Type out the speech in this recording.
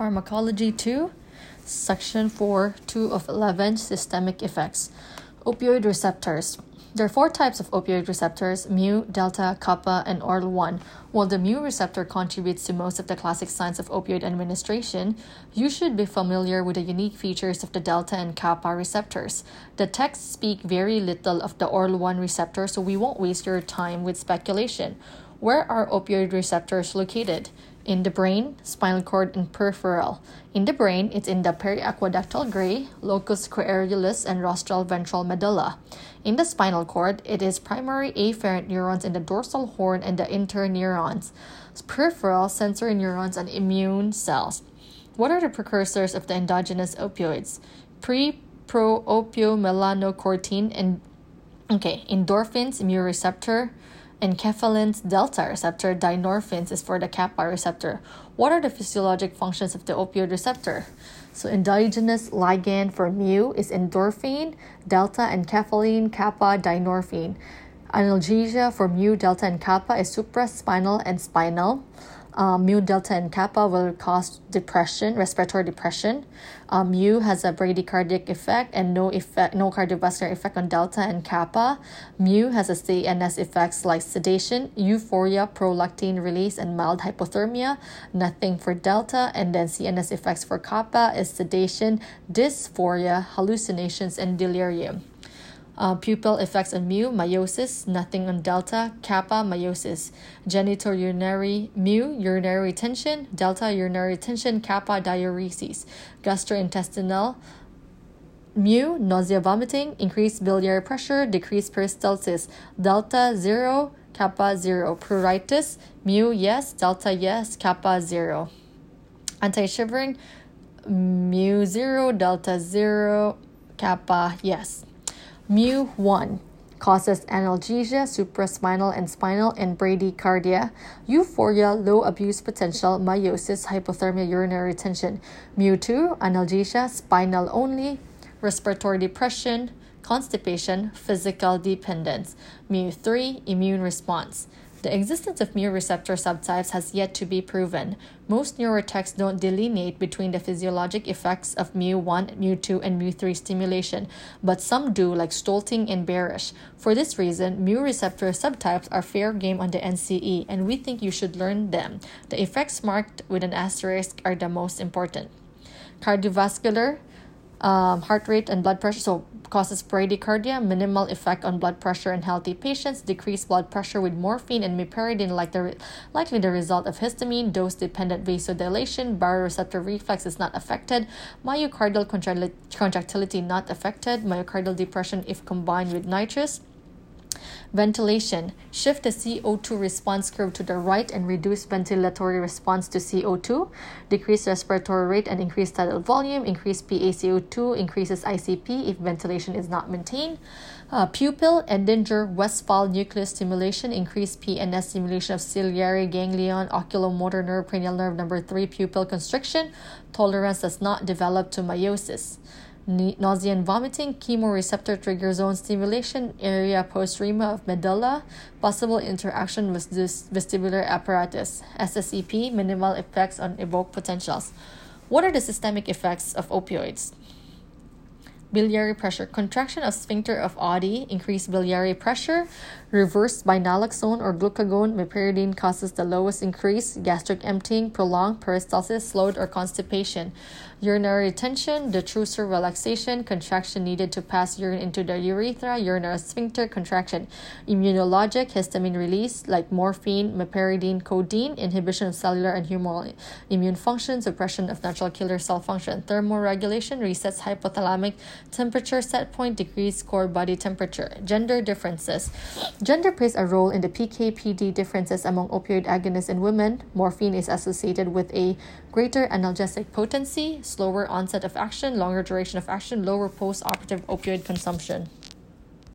Pharmacology 2, Section 4, 2 of 11, Systemic Effects. Opioid receptors. There are four types of opioid receptors mu, delta, kappa, and ORL1. While the mu receptor contributes to most of the classic signs of opioid administration, you should be familiar with the unique features of the delta and kappa receptors. The texts speak very little of the ORL1 receptor, so we won't waste your time with speculation. Where are opioid receptors located? In the brain, spinal cord, and peripheral. In the brain, it's in the periaqueductal gray, locus coeruleus, and rostral ventral medulla. In the spinal cord, it is primary afferent neurons in the dorsal horn and the interneurons, peripheral sensory neurons, and immune cells. What are the precursors of the endogenous opioids? Pre pro and okay, endorphins, mu receptor, Enkephalin's delta receptor, dynorphins is for the kappa receptor. What are the physiologic functions of the opioid receptor? So endogenous ligand for mu is endorphin, delta, enkephalin, kappa, dynorphin. Analgesia for mu, delta, and kappa is supraspinal and spinal um, mu, delta, and kappa will cause depression, respiratory depression. Um, mu has a bradycardic effect and no effect, no cardiovascular effect on delta and kappa. Mu has a CNS effects like sedation, euphoria, prolactin release, and mild hypothermia. Nothing for delta, and then CNS effects for kappa is sedation, dysphoria, hallucinations, and delirium. Uh, pupil effects on mu, miosis, nothing on delta, kappa, miosis. Genitourinary, mu, urinary retention, delta, urinary retention, kappa, diuresis. Gastrointestinal, mu, nausea, vomiting, increased biliary pressure, decreased peristalsis. Delta, 0, kappa, 0. Pruritus, mu, yes, delta, yes, kappa, 0. Anti-shivering, mu, 0, delta, 0, kappa, yes. Mu1 causes analgesia, supraspinal and spinal, and bradycardia, euphoria, low abuse potential, miosis, hypothermia, urinary retention. Mu2, analgesia, spinal only, respiratory depression, constipation, physical dependence. Mu3, immune response. The existence of mu receptor subtypes has yet to be proven. Most neurotexts don't delineate between the physiologic effects of mu1, mu2, and mu3 stimulation, but some do, like Stoelting and Barash. For this reason, mu receptor subtypes are fair game on the NCE, and we think you should learn them. The effects marked with an asterisk are the most important. Cardiovascular, um, heart rate and blood pressure. So causes bradycardia, minimal effect on blood pressure in healthy patients, decreased blood pressure with morphine and meperidine like the, likely the result of histamine, dose-dependent vasodilation, baroreceptor reflex is not affected, myocardial contractility not affected, myocardial depression if combined with nitrous, Ventilation. Shift the CO2 response curve to the right and reduce ventilatory response to CO2. Decrease respiratory rate and increase tidal volume. Increase PaCO2 increases ICP if ventilation is not maintained. Uh, pupil Edinger Westphal nucleus stimulation, increase PNS stimulation of ciliary ganglion, oculomotor nerve, cranial nerve number three, pupil constriction. Tolerance does not develop to miosis nausea and vomiting, chemoreceptor trigger zone stimulation, area postrema of medulla, possible interaction with this vestibular apparatus, SSEP, minimal effects on evoked potentials. What are the systemic effects of opioids? biliary pressure, contraction of sphincter of Oddi, increased biliary pressure, reversed by naloxone or glucagon, meperidine causes the lowest increase, gastric emptying, prolonged peristalsis, slowed or constipation, urinary retention, detrusor relaxation, contraction needed to pass urine into the urethra, urinary sphincter contraction, immunologic, histamine release like morphine, meperidine, codeine, inhibition of cellular and humoral immune function, suppression of natural killer cell function, thermoregulation, resets hypothalamic temperature set point, decrease core body temperature, gender differences. Gender plays a role in the PKPD differences among opioid agonists in women. Morphine is associated with a greater analgesic potency, slower onset of action, longer duration of action, lower post operative opioid consumption.